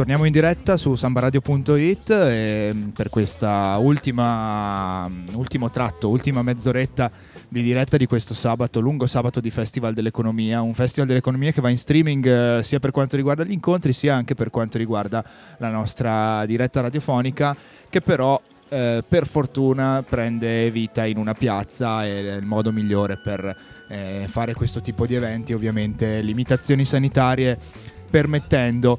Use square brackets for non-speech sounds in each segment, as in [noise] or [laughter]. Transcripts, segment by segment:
torniamo in diretta su sambaradio.it ehm, per questa ultima ultimo tratto, ultima mezz'oretta di diretta di questo sabato, lungo sabato di Festival dell'Economia, un Festival dell'Economia che va in streaming eh, sia per quanto riguarda gli incontri sia anche per quanto riguarda la nostra diretta radiofonica che però eh, per fortuna prende vita in una piazza e è il modo migliore per eh, fare questo tipo di eventi, ovviamente limitazioni sanitarie permettendo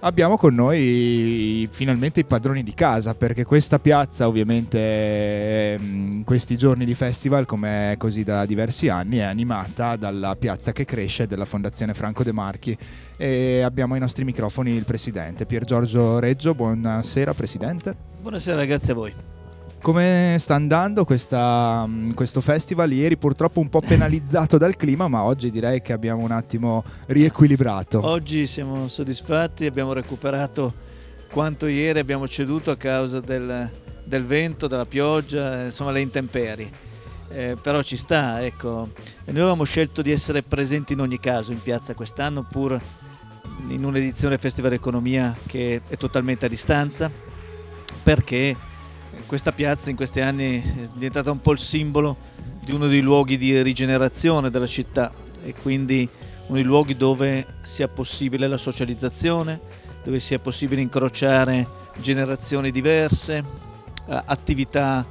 abbiamo con noi finalmente i padroni di casa perché questa piazza ovviamente in questi giorni di festival come è così da diversi anni è animata dalla piazza che cresce della Fondazione Franco De Marchi. E abbiamo ai nostri microfoni il presidente Pier Giorgio Reggio. Buonasera presidente. Buonasera ragazzi a voi come sta andando questa, mm, questo festival? Ieri purtroppo un po' penalizzato dal clima, ma oggi direi che abbiamo un attimo riequilibrato. Oggi siamo soddisfatti, abbiamo recuperato quanto ieri abbiamo ceduto a causa del, del vento, della pioggia, insomma le intemperie. Eh, però ci sta, ecco. E noi avevamo scelto di essere presenti in ogni caso in piazza quest'anno, pur in un'edizione Festival Economia che è totalmente a distanza, perché questa piazza in questi anni è diventata un po' il simbolo di uno dei luoghi di rigenerazione della città e quindi uno dei luoghi dove sia possibile la socializzazione, dove sia possibile incrociare generazioni diverse, eh, attività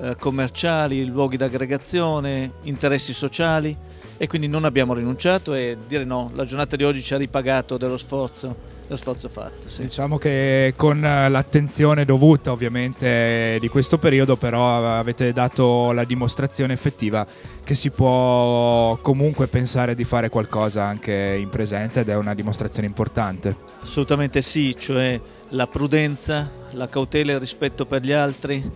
eh, commerciali, luoghi d'aggregazione, interessi sociali e quindi non abbiamo rinunciato e dire no, la giornata di oggi ci ha ripagato dello sforzo, dello sforzo fatto. Sì. Diciamo che con l'attenzione dovuta ovviamente di questo periodo però avete dato la dimostrazione effettiva che si può comunque pensare di fare qualcosa anche in presenza ed è una dimostrazione importante. Assolutamente sì, cioè la prudenza, la cautela e il rispetto per gli altri,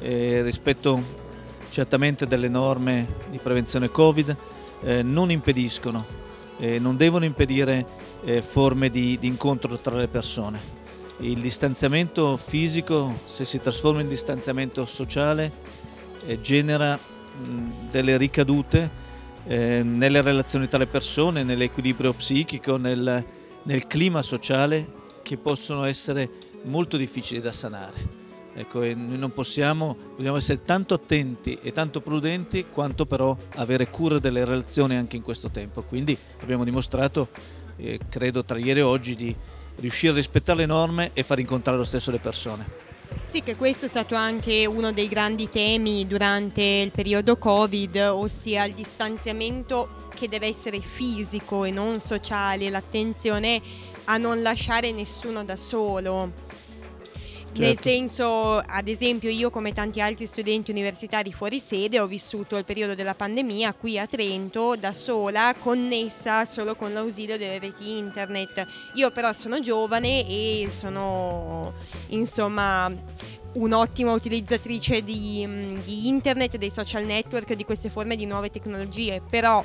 eh, rispetto certamente delle norme di prevenzione Covid eh, non impediscono, eh, non devono impedire eh, forme di, di, incontro tra le persone. Il distanziamento fisico, se si trasforma in distanziamento sociale, eh, genera mh, delle ricadute eh, nelle relazioni tra le persone, nell'equilibrio psichico, nel, nel clima sociale che possono essere molto difficili da sanare. Ecco, noi non possiamo, dobbiamo essere tanto attenti e tanto prudenti quanto però avere cura delle relazioni anche in questo tempo. Quindi abbiamo dimostrato, eh, credo tra ieri e oggi, di riuscire a rispettare le norme e far incontrare lo stesso le persone. Sì, che questo è stato anche uno dei grandi temi durante il periodo Covid, ossia il distanziamento che deve essere fisico e non sociale, l'attenzione a non lasciare nessuno da solo Certo. Nel senso, ad esempio, io come tanti altri studenti universitari fuori sede ho vissuto il periodo della pandemia qui a Trento da sola, connessa solo con l'ausilio delle reti internet. Io però sono giovane e sono insomma un'ottima utilizzatrice di, di internet, dei social network, di queste forme di nuove tecnologie, però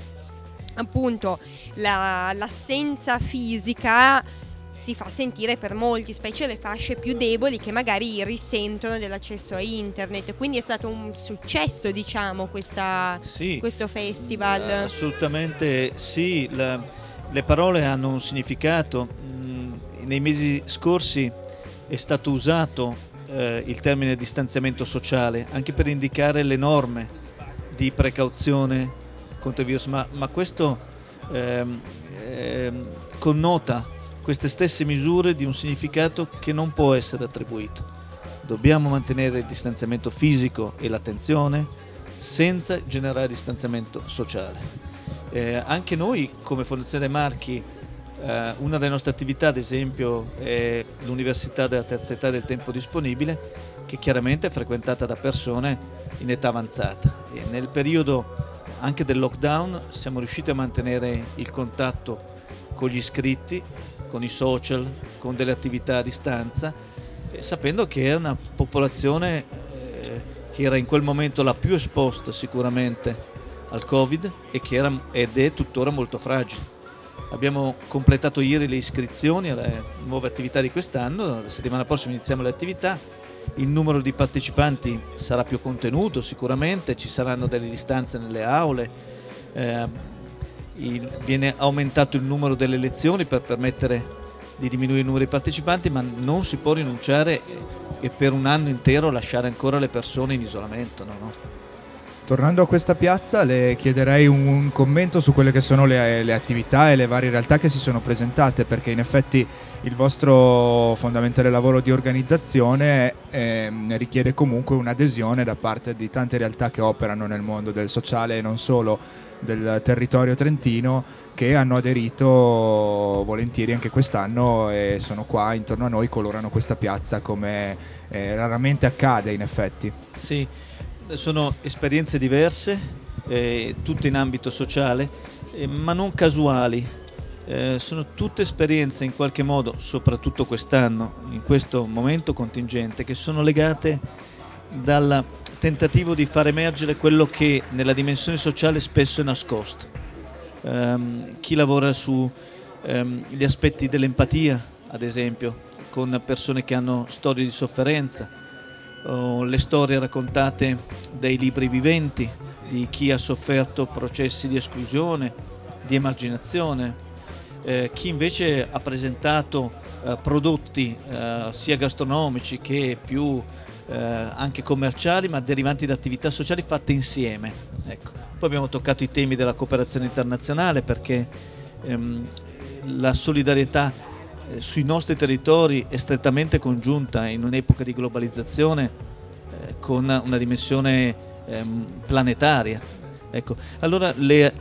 appunto la, l'assenza fisica si fa sentire per molti, specie le fasce più deboli che magari risentono dell'accesso a internet. Quindi è stato un successo, diciamo, questa, sì, questo festival. Assolutamente sì, la, le parole hanno un significato. Mm, nei mesi scorsi è stato usato eh, il termine distanziamento sociale anche per indicare le norme di precauzione contro il virus, ma, ma questo ehm, ehm, connota queste stesse misure di un significato che non può essere attribuito. Dobbiamo mantenere il distanziamento fisico e l'attenzione senza generare distanziamento sociale. Eh, anche noi come Fondazione Marchi, eh, una delle nostre attività ad esempio è l'Università della Terza Età del Tempo Disponibile, che chiaramente è frequentata da persone in età avanzata e nel periodo anche del lockdown siamo riusciti a mantenere il contatto con gli iscritti con i social, con delle attività a distanza, sapendo che è una popolazione eh, che era in quel momento la più esposta sicuramente al Covid e che era ed è tuttora molto fragile. Abbiamo completato ieri le iscrizioni alle nuove attività di quest'anno, la settimana prossima iniziamo le attività, il numero di partecipanti sarà più contenuto sicuramente, ci saranno delle distanze nelle aule, eh, il, viene aumentato il numero delle lezioni per permettere di diminuire il numero di partecipanti, ma non si può rinunciare e per un anno intero lasciare ancora le persone in isolamento. No? No? Tornando a questa piazza le chiederei un, commento su quelle che sono le, le, attività e le varie realtà che si sono presentate perché in effetti il vostro fondamentale lavoro di organizzazione eh, richiede comunque un'adesione da parte di tante realtà che operano nel mondo del sociale e non solo del territorio trentino che hanno aderito volentieri anche quest'anno e sono qua intorno a noi, colorano questa piazza come eh, raramente accade in effetti. Sì sono esperienze diverse, eh, tutte in ambito sociale, eh, ma non casuali. Eh, sono tutte esperienze in qualche modo, soprattutto quest'anno, in questo momento contingente, che sono legate dal tentativo di far emergere quello che nella dimensione sociale spesso è nascosto. Um, chi lavora sugli ehm, aspetti dell'empatia, ad esempio, con persone che hanno storie di sofferenza, oh, le storie raccontate dai libri viventi di chi ha sofferto processi di esclusione, di emarginazione, eh, chi invece ha presentato eh, prodotti eh, sia gastronomici che più eh, anche commerciali, ma derivanti da attività sociali fatte insieme. Ecco. Poi abbiamo toccato i temi della cooperazione internazionale perché ehm, la solidarietà sui nostri territori è strettamente congiunta in un'epoca di globalizzazione eh, con una dimensione ehm, planetaria. Ecco, allora le,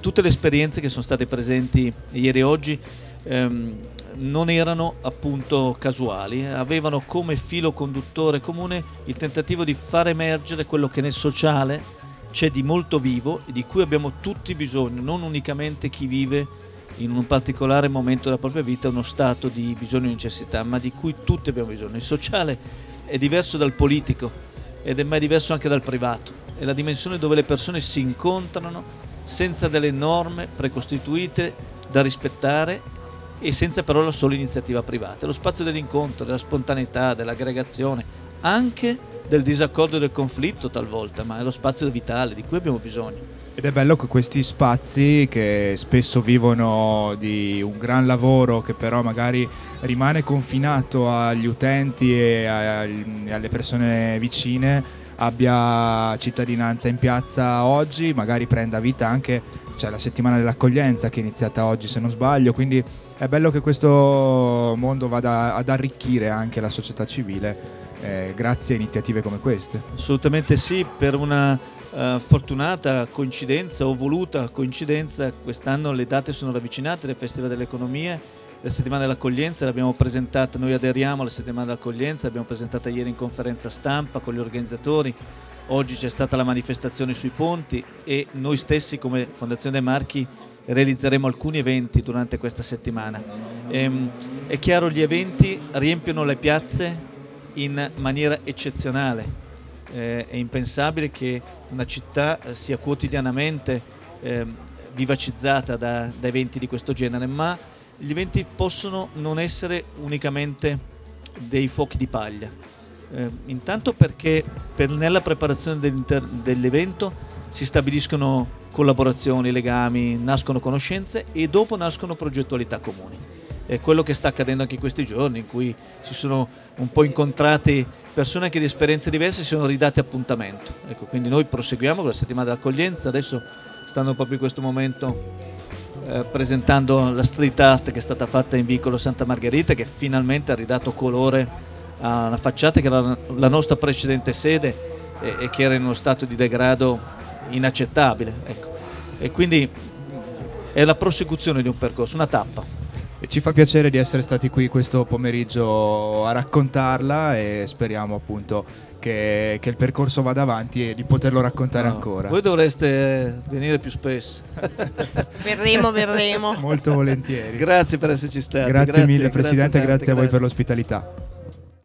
tutte le esperienze che sono state presenti ieri e oggi ehm, non erano appunto casuali, avevano come filo conduttore comune il tentativo di far emergere quello che nel sociale c'è di molto vivo e di cui abbiamo tutti bisogno, non unicamente chi vive in un particolare momento della propria vita uno stato di bisogno e necessità, ma di cui tutti abbiamo bisogno. Il sociale è diverso dal politico ed è mai diverso anche dal privato. È la dimensione dove le persone si incontrano senza delle norme precostituite da rispettare e senza però la sola iniziativa privata. Lo spazio dell'incontro, della spontaneità, dell'aggregazione, anche del disaccordo e del conflitto talvolta, ma è lo spazio vitale di cui abbiamo bisogno. Ed è bello che questi spazi che spesso vivono di un gran lavoro che però magari rimane confinato agli utenti e alle persone vicine abbia cittadinanza in piazza oggi, magari prenda vita anche cioè, la settimana dell'accoglienza che è iniziata oggi se non sbaglio, quindi è bello che questo mondo vada ad arricchire anche la società civile eh, grazie a iniziative come queste. Assolutamente sì, per una uh, fortunata coincidenza o voluta coincidenza, quest'anno le date sono ravvicinate del Festival dell'Economia, la settimana dell'accoglienza l'abbiamo presentata, noi aderiamo alla settimana dell'accoglienza, l'abbiamo presentata ieri in conferenza stampa con gli organizzatori, oggi c'è stata la manifestazione sui ponti e noi stessi come Fondazione dei Marchi realizzeremo alcuni eventi durante questa settimana. Ehm, è chiaro, gli eventi riempiono le piazze in maniera eccezionale. Eh, è impensabile che una città sia quotidianamente eh, vivacizzata da, da, eventi di questo genere, ma gli eventi possono non essere unicamente dei fuochi di paglia. Eh, intanto perché per, nella preparazione dell'evento si stabiliscono collaborazioni, legami, nascono conoscenze e dopo nascono progettualità comuni è quello che sta accadendo anche in questi giorni, in cui si sono un po' incontrati persone che di esperienze diverse si sono ridate appuntamento. Ecco, quindi noi proseguiamo con la settimana dell'accoglienza, adesso stanno proprio in questo momento eh, presentando la street art che è stata fatta in vicolo Santa Margherita, che finalmente ha ridato colore a una facciata che era la nostra precedente sede e, e che era in uno stato di degrado inaccettabile. Ecco. E quindi è la prosecuzione di un percorso, una tappa. E ci fa piacere di essere stati qui questo pomeriggio a raccontarla e speriamo appunto che, che il percorso vada avanti e di poterlo raccontare no, ancora. Voi dovreste venire più spesso. [laughs] verremo, verremo. Molto volentieri. Grazie per esserci stati. Grazie, grazie mille Presidente, grazie, grazie a voi per l'ospitalità.